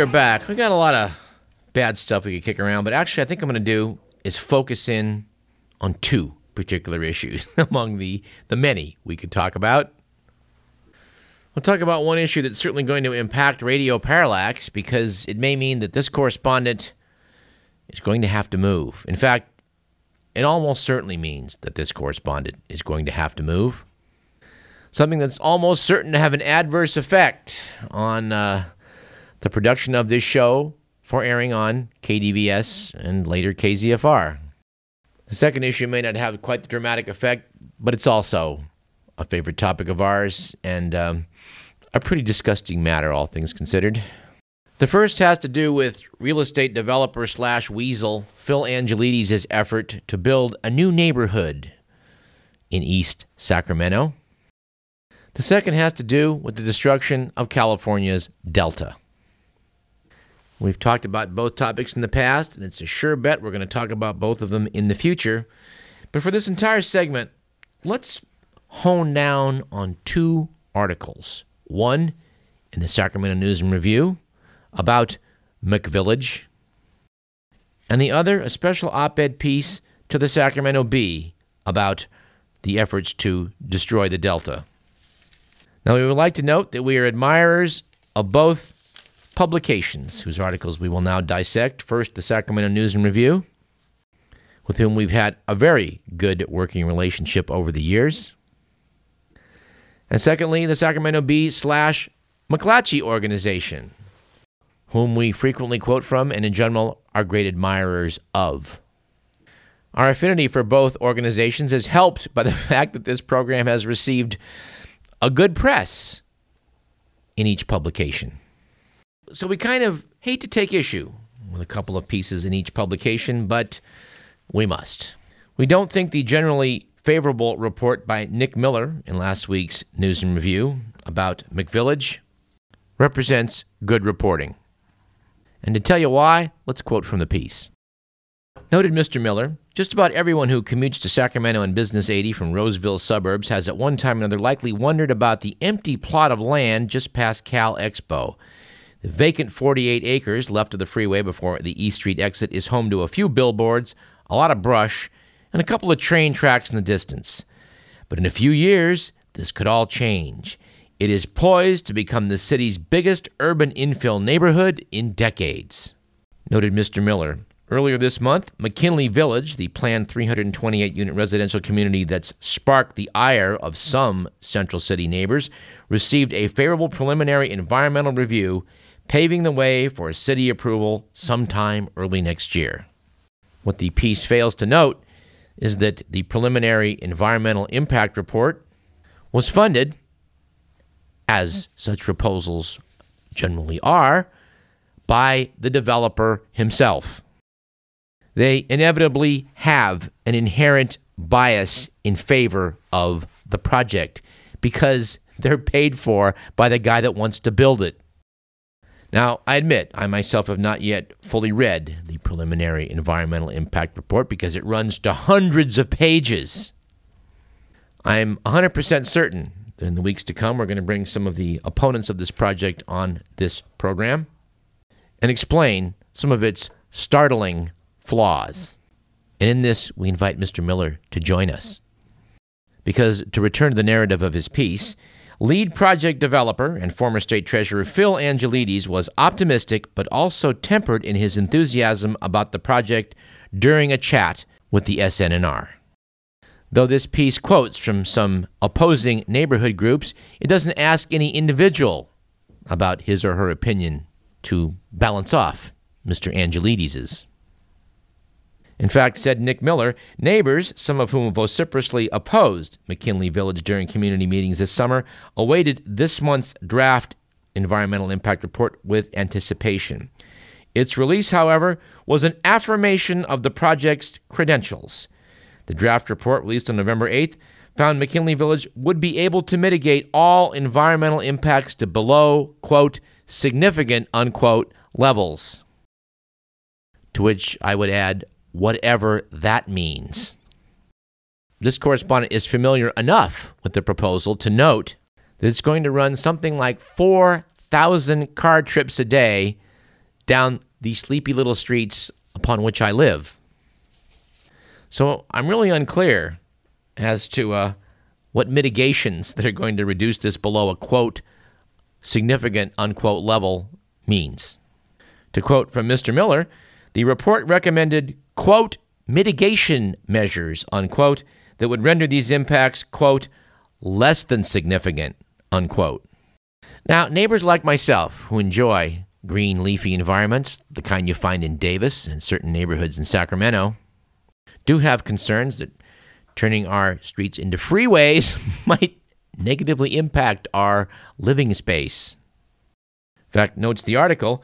are back. We got a lot of bad stuff we could kick around, but actually, I think I'm going to do is focus in on two particular issues among the the many we could talk about. We'll talk about one issue that's certainly going to impact radio parallax because it may mean that this correspondent is going to have to move. In fact, it almost certainly means that this correspondent is going to have to move. Something that's almost certain to have an adverse effect on uh, the production of this show for airing on KDVS and later KZFR. The second issue may not have quite the dramatic effect, but it's also a favorite topic of ours and um, a pretty disgusting matter, all things considered. The first has to do with real estate developer slash weasel Phil Angelides' effort to build a new neighborhood in East Sacramento. The second has to do with the destruction of California's Delta. We've talked about both topics in the past, and it's a sure bet we're going to talk about both of them in the future. But for this entire segment, let's hone down on two articles. One in the Sacramento News and Review about McVillage, and the other, a special op ed piece to the Sacramento Bee about the efforts to destroy the Delta. Now, we would like to note that we are admirers of both publications, whose articles we will now dissect. First, the Sacramento News and Review, with whom we've had a very good working relationship over the years. And secondly, the Sacramento Bee slash McClatchy organization, whom we frequently quote from and in general are great admirers of. Our affinity for both organizations is helped by the fact that this program has received a good press in each publication. So we kind of hate to take issue with a couple of pieces in each publication, but we must. We don't think the generally favorable report by Nick Miller in last week's News and Review about McVillage represents good reporting. And to tell you why, let's quote from the piece. Noted Mr. Miller, just about everyone who commutes to Sacramento in Business 80 from Roseville suburbs has at one time or another likely wondered about the empty plot of land just past Cal Expo. The vacant 48 acres left of the freeway before the East Street exit is home to a few billboards, a lot of brush, and a couple of train tracks in the distance. But in a few years, this could all change. It is poised to become the city's biggest urban infill neighborhood in decades. Noted Mr. Miller. Earlier this month, McKinley Village, the planned 328 unit residential community that's sparked the ire of some Central City neighbors, received a favorable preliminary environmental review, paving the way for city approval sometime early next year. What the piece fails to note is that the preliminary environmental impact report was funded as such proposals generally are, by the developer himself. They inevitably have an inherent bias in favor of the project because they're paid for by the guy that wants to build it. Now, I admit, I myself have not yet fully read the preliminary environmental impact report because it runs to hundreds of pages. I'm 100% certain that in the weeks to come, we're going to bring some of the opponents of this project on this program and explain some of its startling flaws. And in this, we invite Mr. Miller to join us. Because, to return to the narrative of his piece, lead project developer and former state treasurer Phil Angelides was optimistic but also tempered in his enthusiasm about the project during a chat with the SNNR. Though this piece quotes from some opposing neighborhood groups, it doesn't ask any individual about his or her opinion to balance off Mr. Angelides's. In fact, said Nick Miller, neighbors, some of whom vociferously opposed McKinley Village during community meetings this summer, awaited this month's draft environmental impact report with anticipation. Its release, however, was an affirmation of the project's credentials. The draft report, released on November 8th, found McKinley Village would be able to mitigate all environmental impacts to below, quote, significant, unquote, levels. To which I would add, whatever that means. This correspondent is familiar enough with the proposal to note that it's going to run something like 4,000 car trips a day down the sleepy little streets upon which I live. So I'm really unclear as to uh, what mitigations that are going to reduce this below a quote significant unquote level means. To quote from Mr. Miller, the report recommended quote mitigation measures unquote that would render these impacts quote less than significant unquote. Now, neighbors like myself who enjoy green leafy environments, the kind you find in Davis and certain neighborhoods in Sacramento, do have concerns that turning our streets into freeways might negatively impact our living space. In fact, notes the article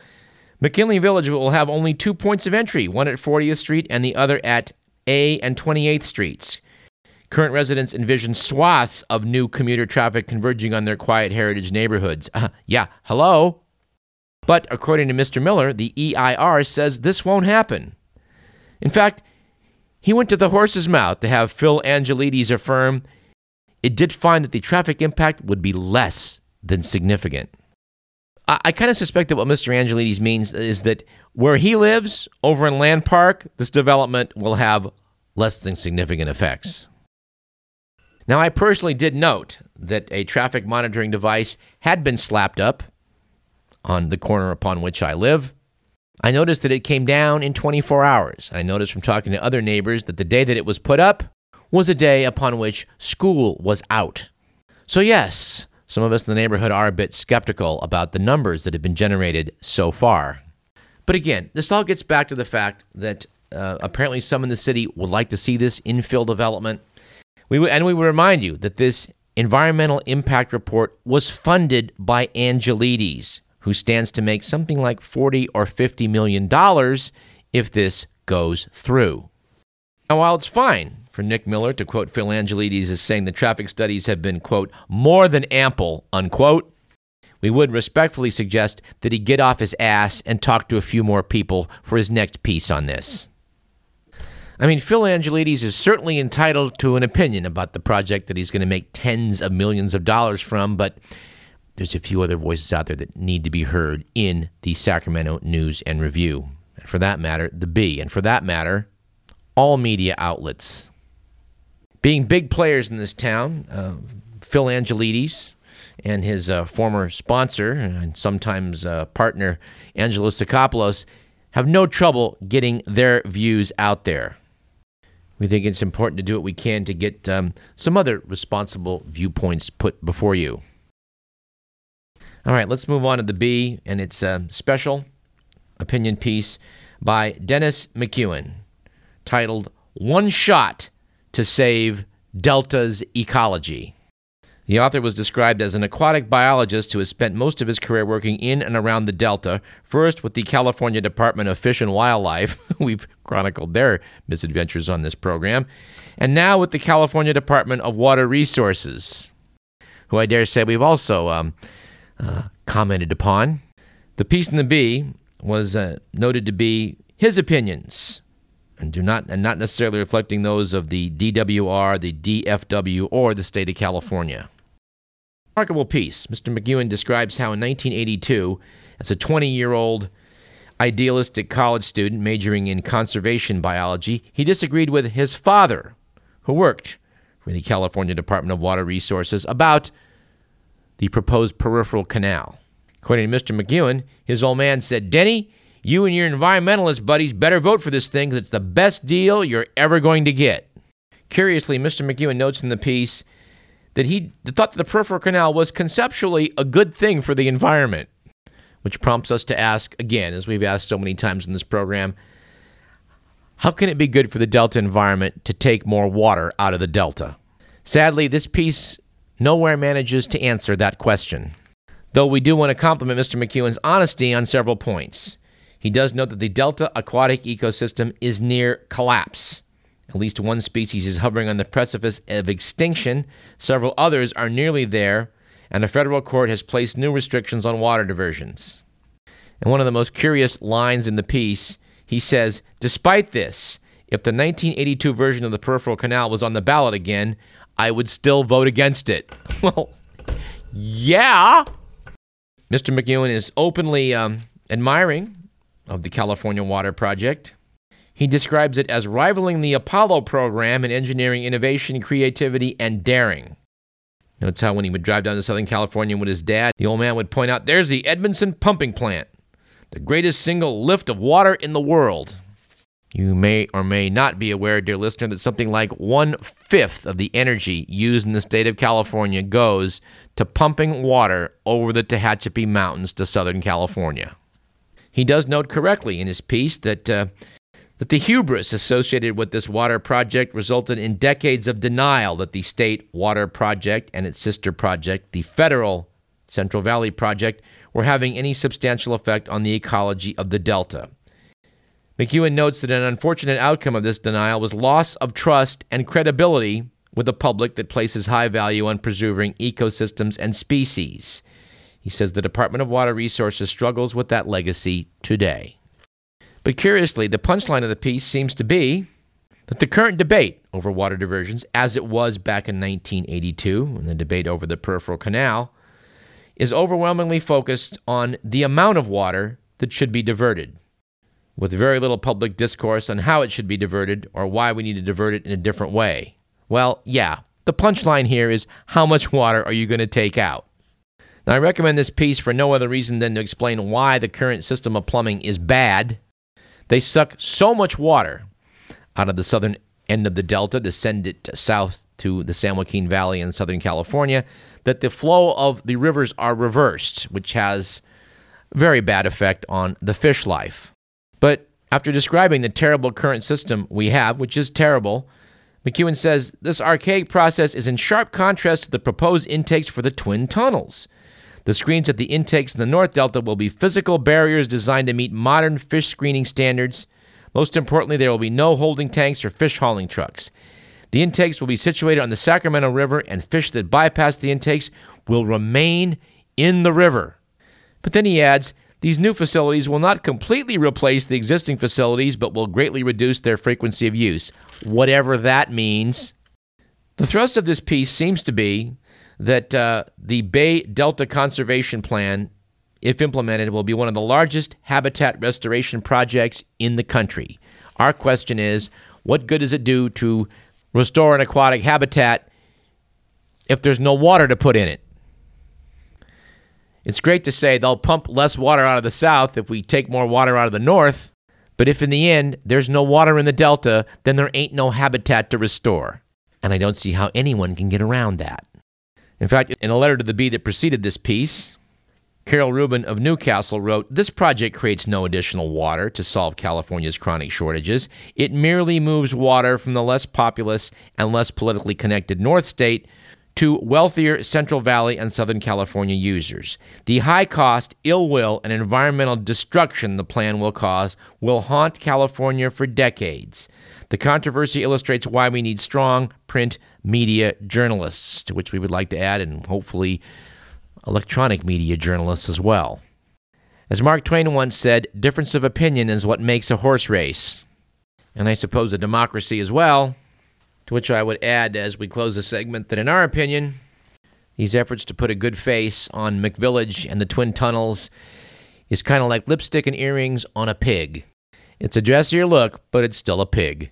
McKinley Village will have only two points of entry, one at 40th Street and the other at A and 28th Streets. Current residents envision swaths of new commuter traffic converging on their quiet heritage neighborhoods. Uh, yeah, hello? But according to Mr. Miller, the EIR says this won't happen. In fact, he went to the horse's mouth to have Phil Angelides affirm it did find that the traffic impact would be less than significant. I, I kind of suspect that what Mr. Angelides means is that where he lives, over in Land Park, this development will have less than significant effects. Now, I personally did note that a traffic monitoring device had been slapped up on the corner upon which I live. I noticed that it came down in 24 hours. I noticed from talking to other neighbors that the day that it was put up was a day upon which school was out. So, yes, some of us in the neighborhood are a bit skeptical about the numbers that have been generated so far. But again, this all gets back to the fact that uh, apparently some in the city would like to see this infill development. We w- and we would remind you that this environmental impact report was funded by Angelides, who stands to make something like 40 or 50 million dollars if this goes through. Now, while it's fine for Nick Miller to quote Phil Angelides as saying the traffic studies have been, quote, more than ample, unquote, we would respectfully suggest that he get off his ass and talk to a few more people for his next piece on this. I mean, Phil Angelides is certainly entitled to an opinion about the project that he's going to make tens of millions of dollars from, but there's a few other voices out there that need to be heard in the Sacramento News and Review. And for that matter, the Bee. And for that matter, all media outlets. Being big players in this town, uh, Phil Angelides and his uh, former sponsor and sometimes uh, partner, Angelo Tsakopoulos, have no trouble getting their views out there. We think it's important to do what we can to get um, some other responsible viewpoints put before you. All right, let's move on to the Bee, and it's a special opinion piece by Dennis McEwan titled One Shot to Save Delta's Ecology. The author was described as an aquatic biologist who has spent most of his career working in and around the Delta, first with the California Department of Fish and Wildlife. We've chronicled their misadventures on this program. And now with the California Department of Water Resources, who I dare say we've also um, uh, commented upon. The piece in the Bee was uh, noted to be his opinions and do not and not necessarily reflecting those of the DWR, the DFW, or the state of California. Remarkable piece. Mr. McEwan describes how in 1982, as a 20 year old idealistic college student majoring in conservation biology, he disagreed with his father, who worked for the California Department of Water Resources, about the proposed peripheral canal. According to Mr. McEwan, his old man said, Denny, you and your environmentalist buddies better vote for this thing because it's the best deal you're ever going to get. Curiously, Mr. McEwan notes in the piece that he thought that the peripheral canal was conceptually a good thing for the environment, which prompts us to ask again, as we've asked so many times in this program, how can it be good for the Delta environment to take more water out of the Delta? Sadly, this piece nowhere manages to answer that question. Though we do want to compliment Mr. McEwan's honesty on several points. He does note that the Delta aquatic ecosystem is near collapse. At least one species is hovering on the precipice of extinction, several others are nearly there, and a federal court has placed new restrictions on water diversions. And one of the most curious lines in the piece, he says, Despite this, if the 1982 version of the peripheral canal was on the ballot again, I would still vote against it. well, yeah. Mr. McEwan is openly um, admiring of the California Water Project. He describes it as rivaling the Apollo program in engineering innovation, creativity, and daring. Notes how when he would drive down to Southern California with his dad, the old man would point out, There's the Edmonston pumping plant, the greatest single lift of water in the world. You may or may not be aware, dear listener, that something like one fifth of the energy used in the state of California goes to pumping water over the Tehachapi Mountains to Southern California. He does note correctly in his piece that, uh, that the hubris associated with this water project resulted in decades of denial that the state water project and its sister project, the federal Central Valley Project, were having any substantial effect on the ecology of the Delta. McEwan notes that an unfortunate outcome of this denial was loss of trust and credibility with a public that places high value on preserving ecosystems and species. He says the Department of Water Resources struggles with that legacy today. But curiously, the punchline of the piece seems to be that the current debate over water diversions, as it was back in 1982 in the debate over the peripheral canal, is overwhelmingly focused on the amount of water that should be diverted with very little public discourse on how it should be diverted or why we need to divert it in a different way. Well, yeah, the punchline here is how much water are you going to take out? Now, I recommend this piece for no other reason than to explain why the current system of plumbing is bad. They suck so much water out of the southern end of the delta to send it south to the San Joaquin Valley in Southern California that the flow of the rivers are reversed, which has very bad effect on the fish life. But after describing the terrible current system we have, which is terrible, McEwan says this archaic process is in sharp contrast to the proposed intakes for the twin tunnels. The screens at the intakes in the North Delta will be physical barriers designed to meet modern fish screening standards. Most importantly, there will be no holding tanks or fish hauling trucks. The intakes will be situated on the Sacramento River, and fish that bypass the intakes will remain in the river. But then he adds these new facilities will not completely replace the existing facilities, but will greatly reduce their frequency of use, whatever that means. The thrust of this piece seems to be that uh, the Bay Delta Conservation Plan, if implemented, will be one of the largest habitat restoration projects in the country. Our question is what good does it do to restore an aquatic habitat if there's no water to put in it? It's great to say they'll pump less water out of the south if we take more water out of the north, but if in the end there's no water in the delta, then there ain't no habitat to restore. And I don't see how anyone can get around that. In fact, in a letter to the Bee that preceded this piece, Carol Rubin of Newcastle wrote This project creates no additional water to solve California's chronic shortages. It merely moves water from the less populous and less politically connected North State to wealthier Central Valley and Southern California users. The high cost, ill will, and environmental destruction the plan will cause will haunt California for decades. The controversy illustrates why we need strong print media journalists, to which we would like to add, and hopefully electronic media journalists as well. As Mark Twain once said, difference of opinion is what makes a horse race. And I suppose a democracy as well. To which I would add, as we close the segment, that in our opinion, these efforts to put a good face on McVillage and the Twin Tunnels is kind of like lipstick and earrings on a pig. It's a dressier look, but it's still a pig.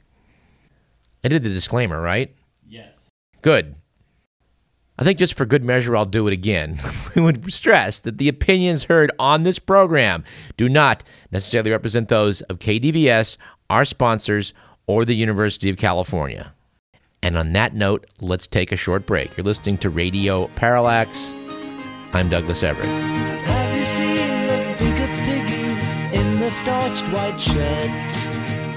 I did the disclaimer, right? Good. I think just for good measure, I'll do it again. we would stress that the opinions heard on this program do not necessarily represent those of KDVS, our sponsors, or the University of California. And on that note, let's take a short break. You're listening to Radio Parallax. I'm Douglas Everett. Have you seen the bigger piggies in the starched white sheds?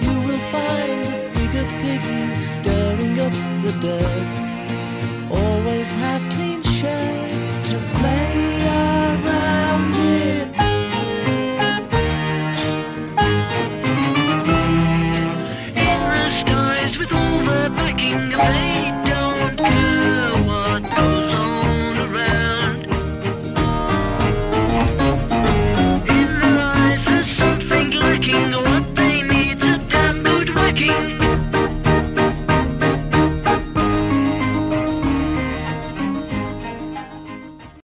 You will find bigger piggies stirring up the dirt always have